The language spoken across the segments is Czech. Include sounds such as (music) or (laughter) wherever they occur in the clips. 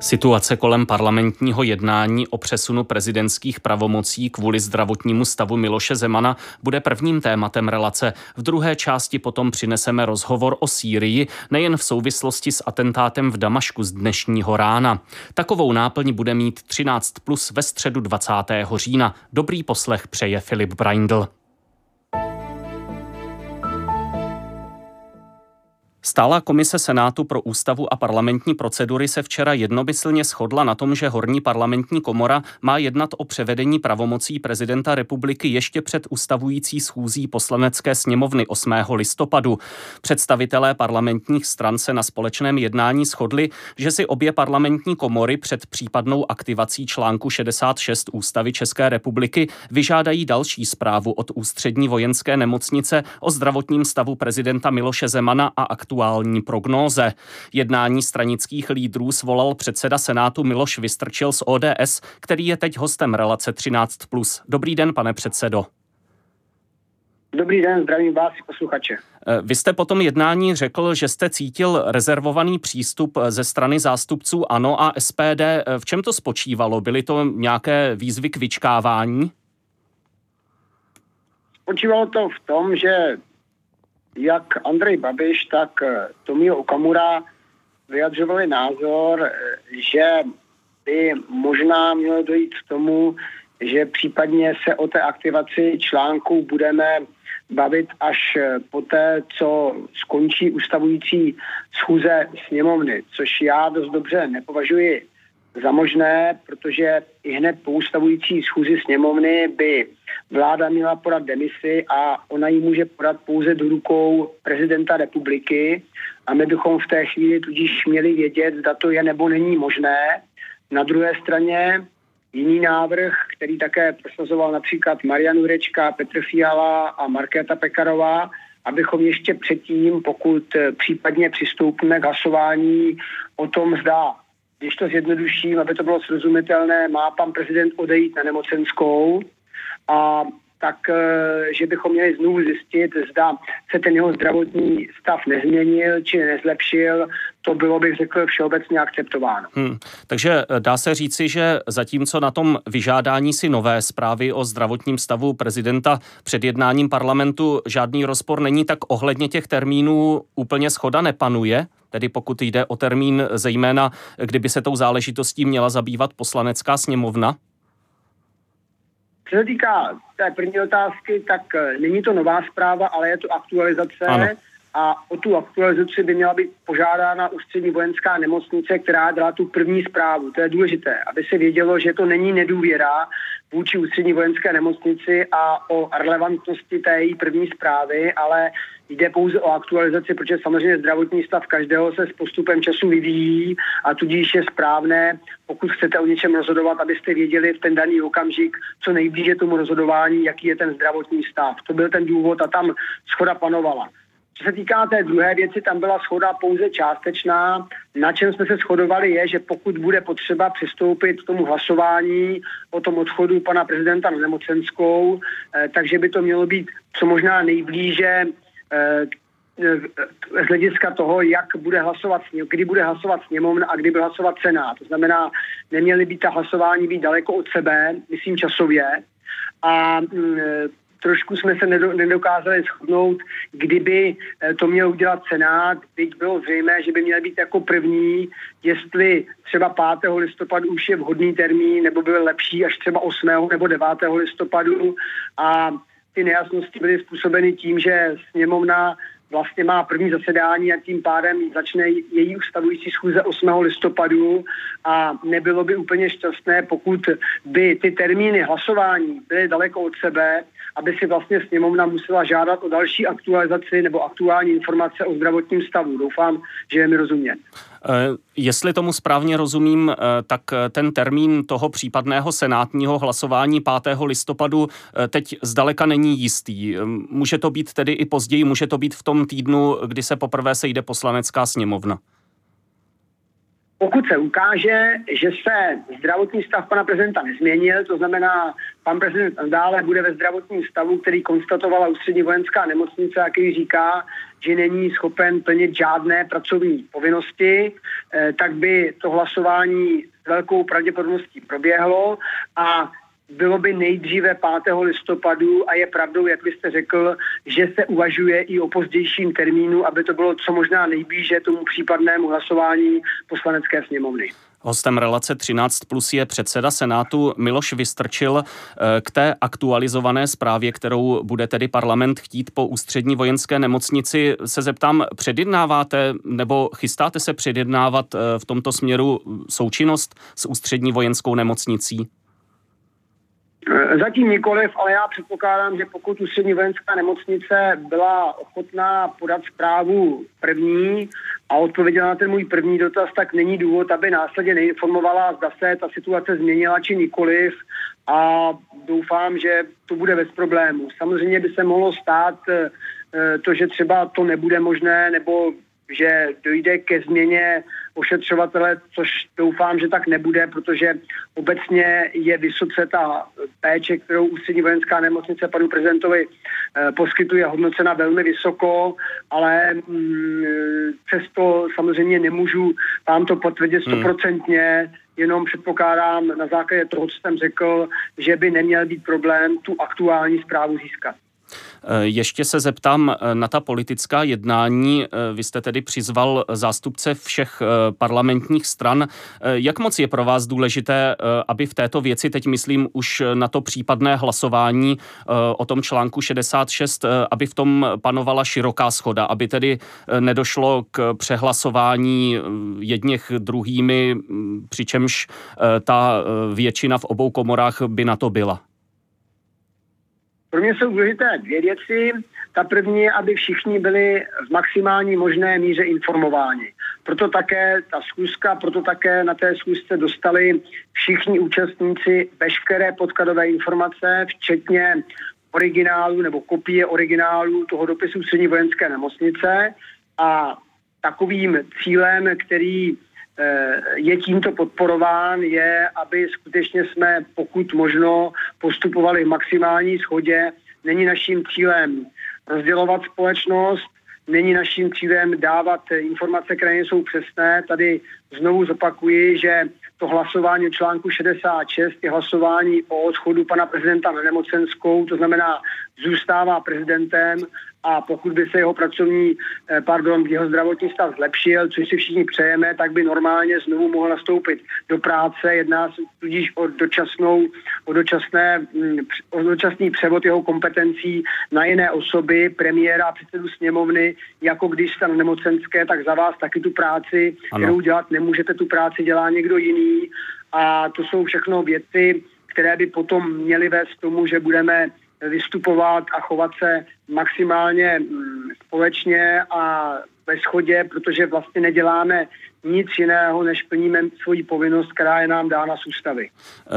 Situace kolem parlamentního jednání o přesunu prezidentských pravomocí kvůli zdravotnímu stavu Miloše Zemana bude prvním tématem relace. V druhé části potom přineseme rozhovor o Sýrii, nejen v souvislosti s atentátem v Damašku z dnešního rána. Takovou náplň bude mít 13 plus ve středu 20. října. Dobrý poslech přeje Filip Braindl. Stála komise Senátu pro ústavu a parlamentní procedury se včera jednomyslně shodla na tom, že horní parlamentní komora má jednat o převedení pravomocí prezidenta republiky ještě před ustavující schůzí poslanecké sněmovny 8. listopadu. Představitelé parlamentních stran se na společném jednání shodli, že si obě parlamentní komory před případnou aktivací článku 66 ústavy České republiky vyžádají další zprávu od ústřední vojenské nemocnice o zdravotním stavu prezidenta Miloše Zemana a aktuální aktuální prognóze. Jednání stranických lídrů svolal předseda Senátu Miloš Vystrčil z ODS, který je teď hostem relace 13+. Dobrý den, pane předsedo. Dobrý den, zdravím vás posluchače. Eh, vy jste po tom jednání řekl, že jste cítil rezervovaný přístup eh, ze strany zástupců ANO a SPD. Eh, v čem to spočívalo? Byly to nějaké výzvy k vyčkávání? Spočívalo to v tom, že jak Andrej Babiš, tak eh, Tomio Okamura vyjadřovali názor, eh, že by možná mělo dojít k tomu, že případně se o té aktivaci článku budeme bavit až eh, poté, co skončí ustavující schůze sněmovny, což já dost dobře nepovažuji za možné, protože i hned po ustavující schůzi sněmovny by vláda měla podat demisi a ona ji může podat pouze do rukou prezidenta republiky a my bychom v té chvíli tudíž měli vědět, zda to je nebo není možné. Na druhé straně jiný návrh, který také prosazoval například Marian Jurečka, Petr Fiala a Markéta Pekarová, abychom ještě předtím, pokud případně přistoupíme k hlasování o tom, zda když to zjednoduším, aby to bylo srozumitelné, má pan prezident odejít na nemocenskou a tak, eh, že bychom měli znovu zjistit, zda se ten jeho zdravotní stav nezměnil či nezlepšil, to bylo, bych řekl, všeobecně akceptováno. Hmm. Takže eh, dá se říci, že zatímco na tom vyžádání si nové zprávy o zdravotním stavu prezidenta před jednáním parlamentu žádný rozpor není, tak ohledně těch termínů úplně schoda nepanuje? Tedy pokud jde o termín zejména, kdyby se tou záležitostí měla zabývat poslanecká sněmovna? Co se týká té první otázky, tak eh, není to nová zpráva, ale je to aktualizace. Ano. A o tu aktualizaci by měla být požádána ústřední vojenská nemocnice, která dala tu první zprávu. To je důležité, aby se vědělo, že to není nedůvěra vůči ústřední vojenské nemocnici a o relevantnosti té její první zprávy, ale Jde pouze o aktualizaci, protože samozřejmě zdravotní stav každého se s postupem času vyvíjí a tudíž je správné, pokud chcete o něčem rozhodovat, abyste věděli v ten daný okamžik, co nejblíže tomu rozhodování, jaký je ten zdravotní stav. To byl ten důvod a tam schoda panovala. Co se týká té druhé věci, tam byla schoda pouze částečná. Na čem jsme se shodovali je, že pokud bude potřeba přistoupit k tomu hlasování o tom odchodu pana prezidenta na nemocenskou, eh, takže by to mělo být co možná nejblíže Eh, z hlediska toho, jak bude hlasovat, kdy bude hlasovat sněmovna a kdy bude hlasovat senát. To znamená, neměly by ta hlasování být daleko od sebe, myslím časově. A mm, trošku jsme se nedokázali shodnout, kdyby eh, to měl udělat Senát, byť bylo zřejmé, že by měl být jako první, jestli třeba 5. listopadu už je vhodný termín, nebo byl lepší až třeba 8. nebo 9. listopadu. A ty nejasnosti byly způsobeny tím, že sněmovna vlastně má první zasedání a tím pádem začne její ustavující schůze 8. listopadu a nebylo by úplně šťastné, pokud by ty termíny hlasování byly daleko od sebe, aby si vlastně sněmovna musela žádat o další aktualizaci nebo aktuální informace o zdravotním stavu. Doufám, že je mi rozumět. Eh, jestli tomu správně rozumím, eh, tak eh, ten termín toho případného senátního hlasování 5. listopadu teď zdaleka není jistý. Může to být tedy i později, může to být v tom týdnu, kdy se poprvé sejde poslanecká sněmovna. Pokud se ukáže, že se zdravotní stav pana prezidenta nezměnil, to znamená, pan prezident dále bude ve zdravotním stavu, který konstatovala ústřední vojenská nemocnice, jaký říká, že není schopen plnit žádné pracovní povinnosti, eh, tak by to hlasování s velkou pravděpodobností proběhlo. A bylo by nejdříve 5. listopadu a je pravdou, jak byste řekl, že se uvažuje i o pozdějším termínu, aby to bylo co možná nejblíže tomu případnému hlasování poslanecké sněmovny. Hostem relace 13 plus je předseda Senátu Miloš Vystrčil. Eh, k té aktualizované zprávě, kterou bude tedy parlament chtít po ústřední vojenské nemocnici, se zeptám, předjednáváte nebo chystáte se předjednávat eh, v tomto směru součinnost s ústřední vojenskou nemocnicí? Eh, zatím nikoliv, ale já předpokládám, že pokud ústřední vojenská nemocnice byla ochotná podat zprávu první a odpověděla na ten můj první dotaz, tak není důvod, aby následně neinformovala, zda se ta situace změnila či nikoliv a doufám, že to bude bez problémů. Samozřejmě by se mohlo stát eh, to, že třeba to nebude možné nebo že dojde ke změně ošetřovatele, což doufám, že tak nebude, protože obecně je vysoce ta péče, kterou ústřední vojenská nemocnice panu prezidentovi eh, poskytuje, hodnocena velmi vysoko, ale mm, přesto samozřejmě nemůžu vám to potvrdit hmm. stoprocentně, hmm. jenom předpokládám na základě toho, co jsem řekl, že by neměl být problém tu aktuální zprávu získat. Eh, ještě se zeptám eh, na ta politická jednání. Eh, vy jste tedy přizval zástupce všech parlamentních stran. Jak moc je pro vás důležité, aby v této věci, teď myslím už na to případné hlasování o tom článku 66, aby v tom panovala široká schoda, aby tedy nedošlo k přehlasování jedněch druhými, mm, přičemž ta většina v obou komorách by na to byla? Pro mě jsou důležité dvě věci. Ta první je, aby všichni byli v maximální možné míře informováni. Proto také ta schůzka, proto také na té schůzce dostali všichni účastníci veškeré podkladové informace, včetně originálu nebo kopie originálu toho dopisu střední vojenské nemocnice a takovým cílem, který je tímto podporován, je, aby skutečně jsme pokud možno postupovali v maximální schodě. Není naším cílem rozdělovat společnost, není naším cílem dávat informace, které nejsou přesné. Tady znovu zopakuji, že to hlasování o článku 66 je hlasování o odchodu pana prezidenta na nemocenskou, to znamená, zůstává prezidentem a pokud by se jeho pracovní, eh, pardon, jeho zdravotní stav zlepšil, což si všichni přejeme, tak by normálně znovu mohl nastoupit do práce. Jedná se tudíž o dočasnou, o, dočasné, mm, o dočasný převod jeho kompetencí na jiné osoby, premiéra a předsedu sněmovny, jako když jste na nemocenské, tak za vás taky tu práci, ano. kterou dělat nemůžete, tu práci dělá někdo jiný. A to jsou všechno věci, které by potom měly vést k tomu, že budeme vystupovat a chovat se maximálně mm, společně a ve schodě, protože vlastně neděláme nic jiného, než plníme svoji povinnost, která je nám dána z ústavy.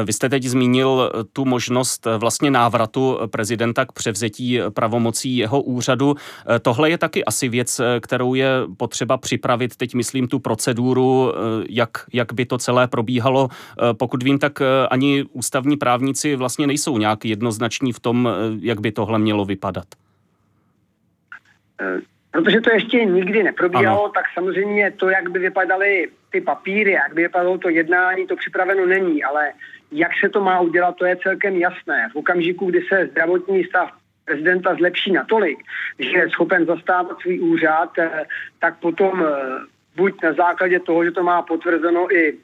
Vy jste teď zmínil tu možnost vlastně návratu prezidenta k převzetí pravomocí jeho úřadu. Tohle je taky asi věc, kterou je potřeba připravit, teď myslím tu proceduru, jak, jak by to celé probíhalo. Pokud vím, tak ani ústavní právníci vlastně nejsou nějak jednoznační v tom, jak by tohle mělo vypadat. Protože to ještě nikdy neprobíhalo, ano. tak samozřejmě to, jak by vypadaly ty papíry, jak by vypadalo to jednání, to připraveno není, ale jak se to má udělat, to je celkem jasné. V okamžiku, kdy se zdravotní stav prezidenta zlepší natolik, že je schopen zastávat svůj úřad, eh, tak potom eh, buď na základě toho, že to má potvrzeno i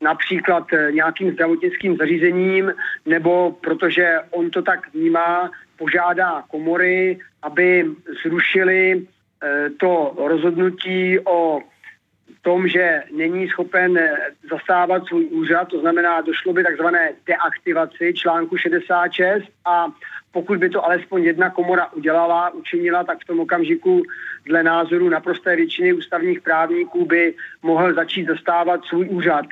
například eh, nějakým zdravotnickým zařízením, nebo protože on to tak vnímá, požádá komory, aby zrušili to rozhodnutí o tom, že není schopen eh, zastávat svůj úřad, to znamená, došlo by takzvané deaktivaci článku 66 a pokud by to alespoň jedna komora udělala, učinila, tak v tom okamžiku dle názoru naprosté většiny ústavních právníků by mohl začít zastávat svůj úřad.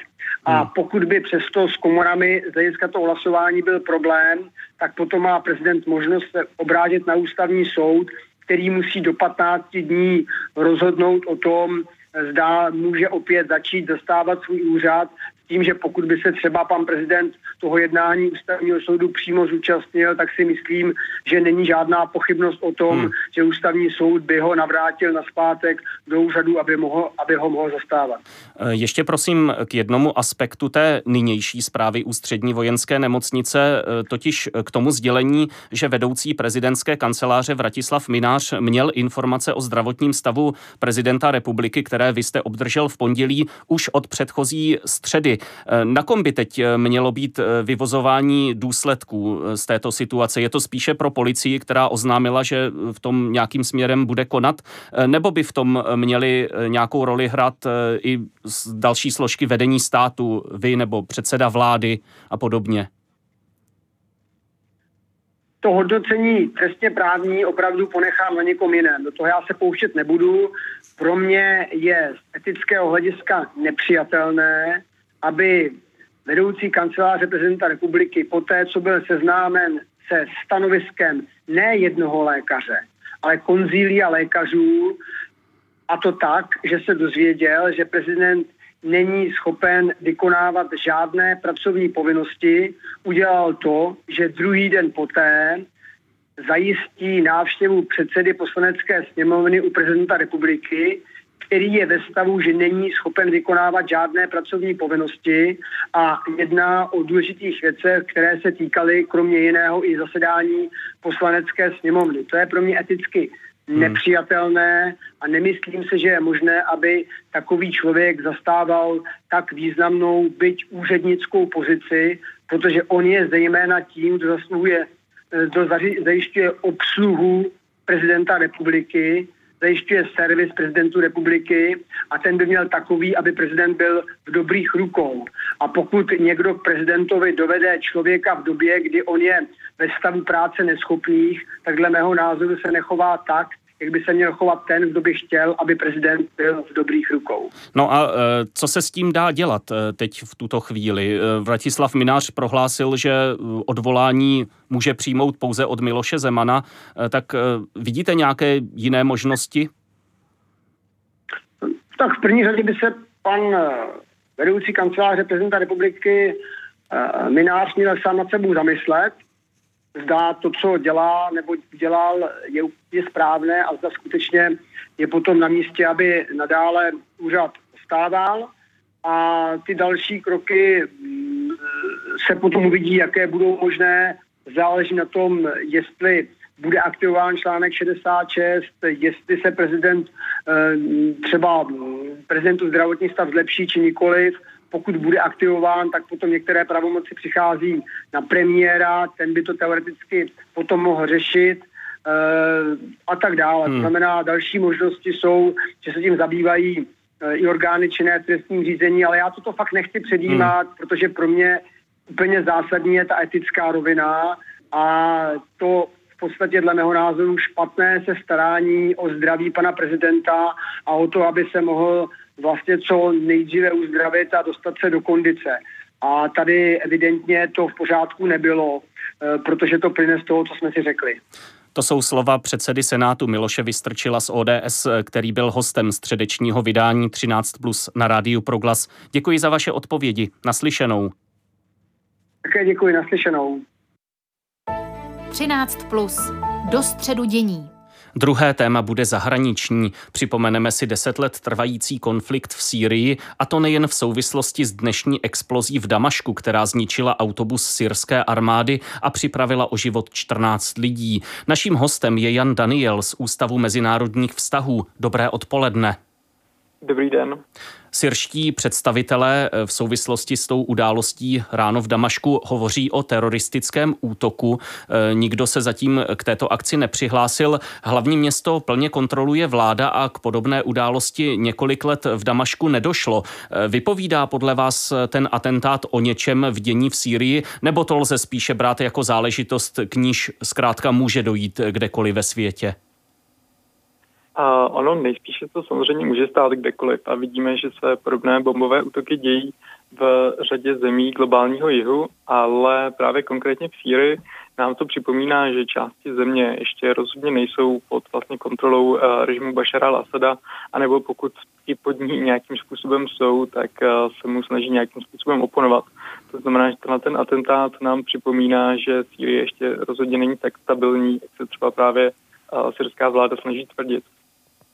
A hmm. pokud by přesto s komorami z hlediska toho hlasování byl problém, tak potom má prezident možnost se obrátit na ústavní soud který musí do 15 dní rozhodnout o tom, zda může opět začít zastávat svůj úřad tím, že pokud by se třeba pan prezident toho jednání ústavního soudu přímo zúčastnil, tak si myslím, že není žádná pochybnost o tom, hmm. že ústavní soud by ho navrátil na zpátek do úřadu, aby, mohl, aby ho mohl zastávat. Eh, ještě prosím k jednomu aspektu té nynější zprávy ústřední vojenské nemocnice, eh, totiž k tomu sdělení, že vedoucí prezidentské kanceláře Vratislav Minář měl informace o zdravotním stavu prezidenta republiky, které vy jste obdržel v pondělí už od předchozí středy. Eh, na kom by teď eh, mělo být eh, vyvozování důsledků z této situace? Je to spíše pro policii, která oznámila, že v tom nějakým směrem bude konat, nebo by v tom měli nějakou roli hrát i další složky vedení státu, vy nebo předseda vlády a podobně? to hodnocení trestně právní opravdu ponechám na někom jiném. Do toho já se pouštět nebudu. Pro mě je z etického hlediska nepřijatelné, aby vedoucí kanceláře prezidenta republiky poté, co byl seznámen se stanoviskem ne jednoho lékaře, ale konzília lékařů, a to tak, že se dozvěděl, že prezident není schopen vykonávat žádné pracovní povinnosti, udělal to, že druhý den poté zajistí návštěvu předsedy poslanecké sněmovny u prezidenta republiky, který je ve stavu, že není schopen vykonávat žádné pracovní povinnosti a jedná o důležitých věcech, které se týkaly kromě jiného i zasedání poslanecké sněmovny. To je pro mě eticky hmm. nepřijatelné a nemyslím se, že je možné, aby takový člověk zastával tak významnou, byť úřednickou pozici, protože on je zejména tím, kdo zasluhuje, kdo zajišťuje obsluhu prezidenta republiky zajišťuje servis prezidentu republiky a ten by měl takový, aby prezident byl v dobrých rukou. A pokud někdo k prezidentovi dovede člověka v době, kdy on je ve stavu práce neschopných, tak dle mého názoru se nechová tak, jak by se měl chovat ten, kdo by chtěl, aby prezident byl v dobrých rukou. No a e, co se s tím dá dělat e, teď v tuto chvíli? E, Vratislav Minář prohlásil, že odvolání může přijmout pouze od Miloše Zemana, tak vidíte nějaké jiné možnosti? Tak v první řadě by se pan vedoucí kanceláře prezidenta republiky Minář měl sám nad sebou zamyslet, zda to, co dělá nebo dělal, je, je správné a zda skutečně je potom na místě, aby nadále úřad stával a ty další kroky mm, se potom uvidí, jaké budou možné. Záleží na tom, jestli bude aktivován článek 66, jestli se prezident eh, třeba prezidentu zdravotní stav zlepší či nikoliv pokud bude aktivován, tak potom některé pravomoci přichází na premiéra, ten by to teoreticky potom mohl řešit uh, a tak dále. Hmm. To znamená, další možnosti jsou, že se tím zabývají uh, i orgány činné trestním řízení, ale já toto fakt nechci předjímat, hmm. protože pro mě úplně zásadní je ta etická rovina a to v podstatě dle mého názoru špatné se starání o zdraví pana prezidenta a o to, aby se mohl vlastně co nejdříve uzdravit a dostat se do kondice. A tady evidentně to v pořádku nebylo, eh, protože to plyne z toho, co jsme si řekli. To jsou slova předsedy Senátu Miloše Vystrčila z ODS, který byl hostem středečního vydání 13 plus na rádiu Proglas. Děkuji za vaše odpovědi. Naslyšenou. Také děkuji, naslyšenou. 13 plus. Do středu dění. Druhé téma bude zahraniční. Připomeneme si deset let trvající konflikt v Sýrii, a to nejen v souvislosti s dnešní explozí v Damašku, která zničila autobus syrské armády a připravila o život 14 lidí. Naším hostem je Jan Daniel z Ústavu mezinárodních vztahů. Dobré odpoledne. Dobrý den. Syrští představitelé eh, v souvislosti s tou událostí ráno v Damašku hovoří o teroristickém útoku. Eh, nikdo se zatím k této akci nepřihlásil. Hlavní město plně kontroluje vláda a k podobné události několik let v Damašku nedošlo. Eh, vypovídá podle vás ten atentát o něčem v dění v Sýrii, nebo to lze spíše brát jako záležitost, k níž zkrátka může dojít kdekoliv ve světě? A ono nejspíše to samozřejmě může stát kdekoliv a vidíme, že se podobné bombové útoky dějí v řadě zemí globálního jihu, ale právě konkrétně v Sýrii nám to připomíná, že části země ještě rozhodně nejsou pod vlastně kontrolou uh, režimu Bašara al-Assada, anebo pokud i pod ní nějakým způsobem jsou, tak uh, se mu snaží nějakým způsobem oponovat. To znamená, že na ten atentát nám připomíná, že Sýrie ještě rozhodně není tak stabilní, jak se třeba právě uh, syrská vláda snaží tvrdit.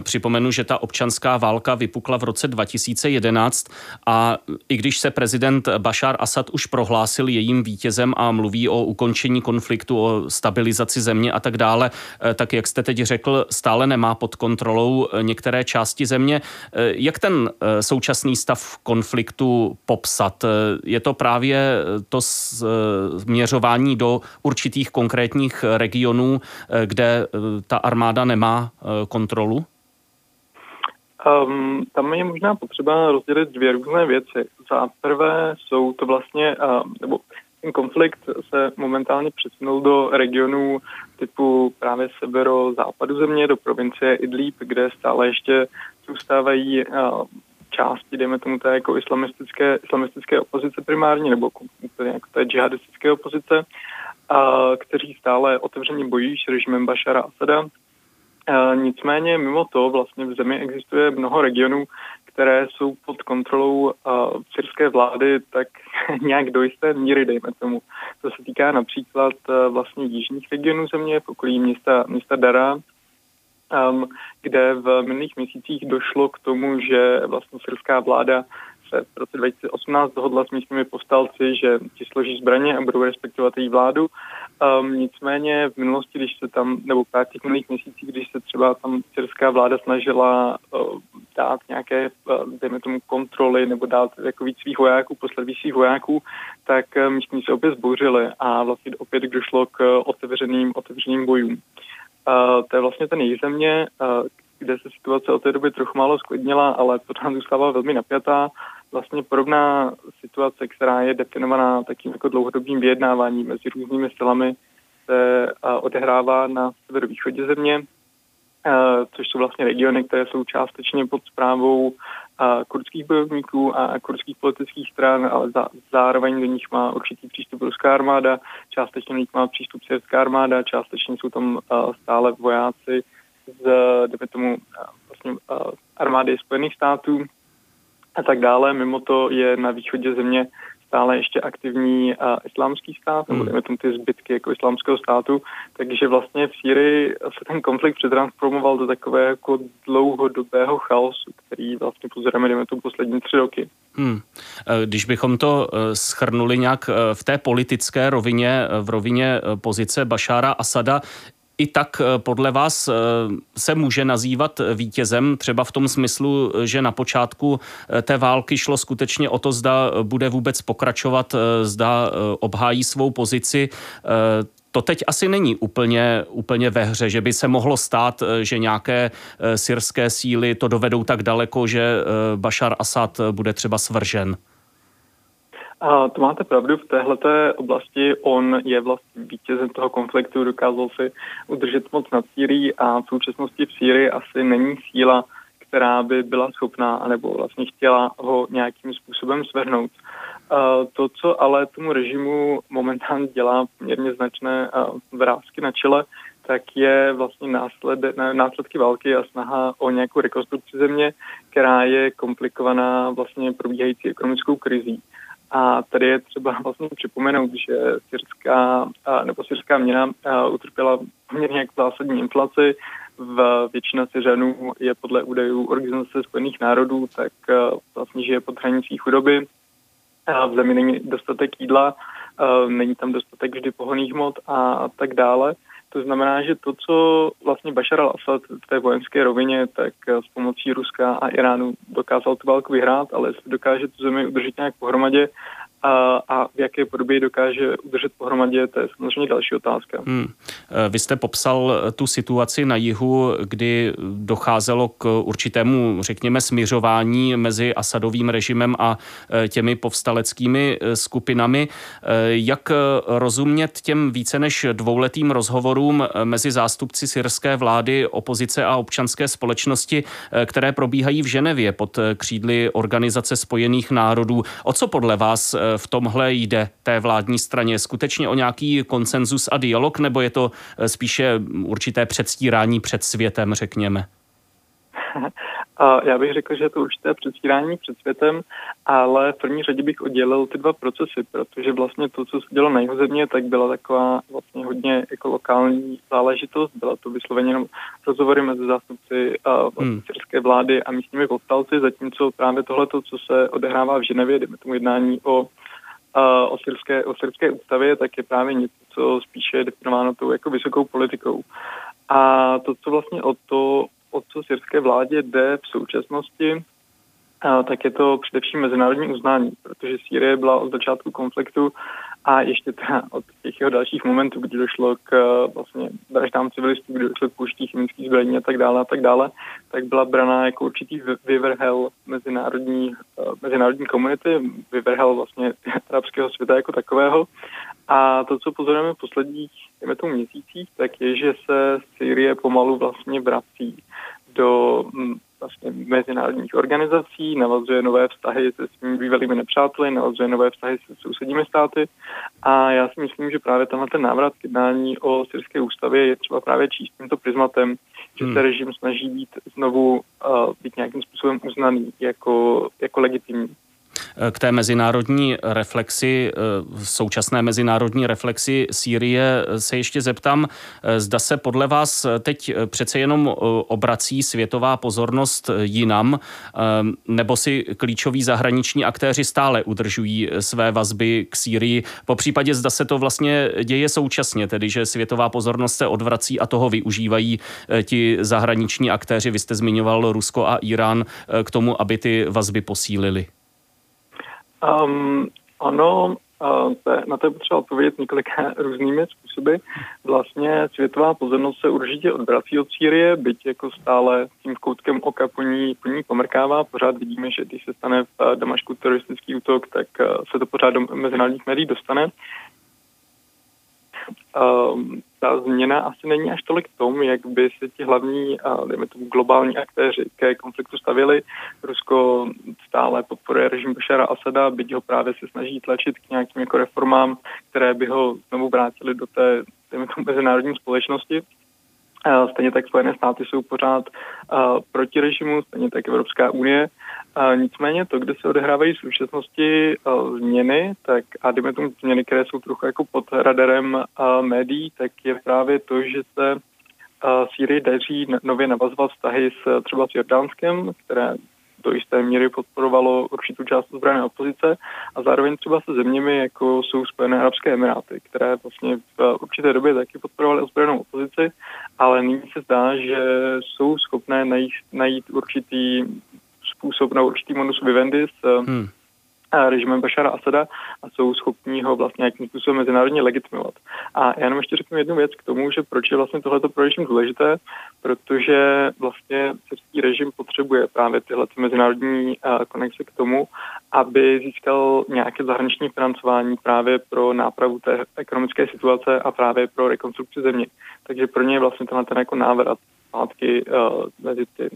připomenu, že ta občanská válka vypukla v roce 2011 a i když se prezident Bashar Assad už prohlásil jejím vítězem a mluví o ukončení konfliktu, o stabilizaci země a tak dále, eh, tak jak jste teď řekl, stále nemá pod kontrolou eh, některé části země. Jak ten současný stav konfliktu popsat? Je to právě to směřování do určitých konkrétních regionů, kde ta armáda nemá kontrolu? Um, tam je možná potřeba rozdělit dvě různé věci. Za prvé jsou to vlastně, uh, nebo ten konflikt se momentálně přesunul do regionů typu právě severo-západu země, do provincie Idlib, kde stále ještě zůstávají uh, části, dejme tomu té jako islamistické, islamistické opozice primárně, nebo úplně jako té džihadistické opozice, uh, kteří stále otevřeně bojí s režimem Bašara Asada nicméně mimo to vlastně v zemi existuje mnoho regionů, které jsou pod kontrolou uh, syrské vlády tak (laughs) nějak do jisté míry, dejme tomu. To se týká například uh, vlastně jižních regionů země, v okolí města, města Dara, um, kde v minulých měsících došlo k tomu, že vlastně syrská vláda se v roce 2018 dohodla s místními povstalci, že ti složí zbraně a budou respektovat její vládu. Um, nicméně v minulosti, když se tam, nebo v těch minulých měsících, když se třeba tam syrská vláda snažila uh, dát nějaké, uh, dejme tomu, kontroly nebo dát jako víc svých vojáků, poslat víc svých vojáků, tak uh, místní se opět zbouřili a vlastně opět došlo k otevřeným, otevřeným bojům. Uh, to je vlastně ten jejich země, uh, kde se situace od té doby trochu málo sklidnila, ale pořád zůstává velmi napjatá vlastně podobná situace, která je definovaná takým jako dlouhodobým vyjednáváním mezi různými silami, se odehrává na severovýchodě země, což jsou vlastně regiony, které jsou částečně pod zprávou kurdských bojovníků a kurdských politických stran, ale zároveň do nich má určitý přístup ruská armáda, částečně do nich má přístup syrská armáda, částečně jsou tam stále vojáci z, tomu, vlastně armády Spojených států, a tak dále. Mimo to je na východě země stále ještě aktivní uh, islámský stát, nebo hmm. dejme tomu ty zbytky jako islámského státu, takže vlastně v Sýrii se ten konflikt přetransformoval do takové jako dlouhodobého chaosu, který vlastně pozorujeme, dejme tomu poslední tři roky. Hmm. E, když bychom to e, schrnuli nějak e, v té politické rovině, v rovině pozice Bašára Asada, i tak eh, podle vás eh, se může nazývat vítězem, třeba v tom smyslu, že na počátku eh, té války šlo skutečně o to, zda bude vůbec pokračovat, zda obhájí svou pozici. To teď asi není úplně, úplně ve hře, že by se mohlo stát, že nějaké syrské síly to dovedou tak daleko, že Bashar Assad bude třeba svržen. A to máte pravdu, v téhleté oblasti on je vlastně vítězem toho konfliktu, dokázal si udržet moc nad Sýrií a v současnosti v Sýrii asi není síla, která by byla schopná anebo vlastně chtěla ho nějakým způsobem svrhnout. To, co ale tomu režimu momentálně dělá poměrně značné vrázky na čele, tak je vlastně násled, následky války a snaha o nějakou rekonstrukci země, která je komplikovaná vlastně probíhající ekonomickou krizí. A tady je třeba vlastně připomenout, že syrská, nebo syrská měna utrpěla poměrně jak zásadní inflaci. V většina Syřanů je podle údajů Organizace spojených národů, tak vlastně žije pod hranicí chudoby. V zemi není dostatek jídla, není tam dostatek vždy pohoných hmot a tak dále. To znamená, že to, co vlastně Bashar al-Assad v té vojenské rovině, tak s pomocí Ruska a Iránu dokázal tu válku vyhrát, ale jestli dokáže tu zemi udržet nějak pohromadě a, a v jaké podobě dokáže udržet pohromadě, to je samozřejmě další otázka. Hmm. Vy jste popsal tu situaci na jihu, kdy docházelo k určitému, řekněme, směřování mezi Asadovým režimem a těmi povstaleckými skupinami. Jak rozumět těm více než dvouletým rozhovorům mezi zástupci syrské vlády, opozice a občanské společnosti, které probíhají v Ženevě pod křídly Organizace spojených národů? O co podle vás v tomhle jde té vládní straně? Skutečně o nějaký konsenzus a dialog, nebo je to eh, spíše určité předstírání před světem, řekněme? (laughs) Já bych řekl, že je to určité předstírání před světem, ale v první řadě bych oddělil ty dva procesy, protože vlastně to, co se dělo na jeho země, tak byla taková vlastně hodně jako lokální záležitost. Byla to vysloveně jenom rozhovory mezi zástupci vlastně hmm. syrské vlády a místními povstalci, zatímco právě tohle, co se odehrává v Ženevě, jdeme tomu jednání o o syrské, o syrské ústavě, tak je právě něco, co spíše je definováno tou jako vysokou politikou. A to, co vlastně o to, o co syrské vládě jde v současnosti, tak je to především mezinárodní uznání, protože Sýrie byla od začátku konfliktu a ještě teda od těch jeho dalších momentů, kdy došlo k vlastně vraždám civilistů, kdy došlo k použití chemických zbraní a tak dále a tak dále, tak byla braná jako určitý vyvrhel mezinárodní, mezinárodní komunity, vyvrhel vlastně (laughs) arabského světa jako takového. A to, co pozorujeme v posledních tomu měsících, tak je, že se Syrie pomalu vlastně vrací do vlastně mezinárodních organizací, navazuje nové vztahy se svými bývalými nepřáteli, navazuje nové vztahy se sousedními státy a já si myslím, že právě tenhle ten návrat k jednání o syrské ústavě je třeba právě číst tímto prismatem, že se hmm. režim snaží být znovu uh, být nějakým způsobem uznaný jako, jako legitimní k té mezinárodní reflexi, eh, současné mezinárodní reflexi Sýrie se ještě zeptám, eh, zda se podle vás teď přece jenom eh, obrací světová pozornost jinam, nebo si klíčoví zahraniční aktéři stále udržují své vazby k Sýrii. Po případě zda se to vlastně děje současně, tedy že světová pozornost se odvrací a toho využívají ti zahraniční aktéři. Vy jste zmiňoval Rusko a Irán k tomu, aby ty vazby posílili. Um, ano, uh, na to je potřeba odpovědět několika (laughs) různými způsoby. Vlastně světová pozornost se určitě odvrací od Sýrie, byť jako stále tím koutkem oka po ní, po ní pomrkává. Pořád vidíme, že když se stane v Damašku teroristický útok, tak uh, se to pořád do mezinárodních médií dostane. Um, ta změna asi není až tolik v tom, jak by se ti hlavní, dejme tomu, globální aktéři ke konfliktu stavili. Rusko stále podporuje režim Bashara Asada, byť ho právě se snaží tlačit k nějakým jako reformám, které by ho znovu vrátili do té, dejme tomu, mezinárodní společnosti. Stejně tak Spojené státy jsou pořád proti režimu, stejně tak Evropská unie. Nicméně to, kde se odehrávají v současnosti změny, tak a jdeme tomu změny, které jsou trochu jako pod radarem médií, tak je právě to, že se Sýrii daří nově navazovat vztahy s třeba s Jordánskem, které do jisté míry podporovalo určitou část ozbrojené opozice a zároveň třeba se zeměmi, jako jsou Spojené arabské emiráty, které vlastně v určité době taky podporovaly ozbrojenou opozici, ale nyní se zdá, že jsou schopné najít, najít určitý způsob na určitý modus vivendi s hmm režimem Bašara Asada a jsou schopní ho vlastně nějakým způsobem mezinárodně legitimovat. A já jenom ještě řeknu jednu věc k tomu, že proč je vlastně tohleto pro režim důležité, protože vlastně syrský režim potřebuje právě tyhle mezinárodní konexe k tomu, aby získal nějaké zahraniční financování právě pro nápravu té ekonomické situace a právě pro rekonstrukci země. Takže pro ně je vlastně tenhle ten jako návrat zpátky uh, mezi ty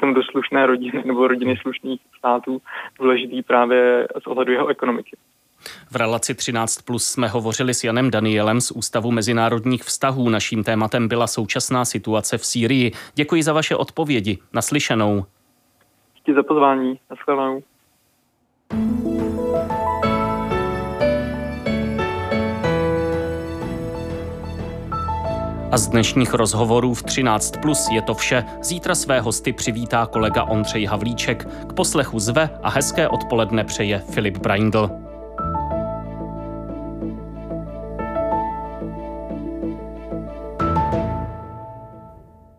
tam do slušné rodiny nebo rodiny slušných států důležitý právě z ohledu jeho ekonomiky. V relaci 13 plus jsme hovořili s Janem Danielem z Ústavu mezinárodních vztahů. Naším tématem byla současná situace v Sýrii. Děkuji za vaše odpovědi. Naslyšenou. Díky za pozvání. Naschledanou. A z dnešních rozhovorů v 13 plus je to vše. Zítra své hosty přivítá kolega Ondřej Havlíček. K poslechu zve a hezké odpoledne přeje Filip Braindl.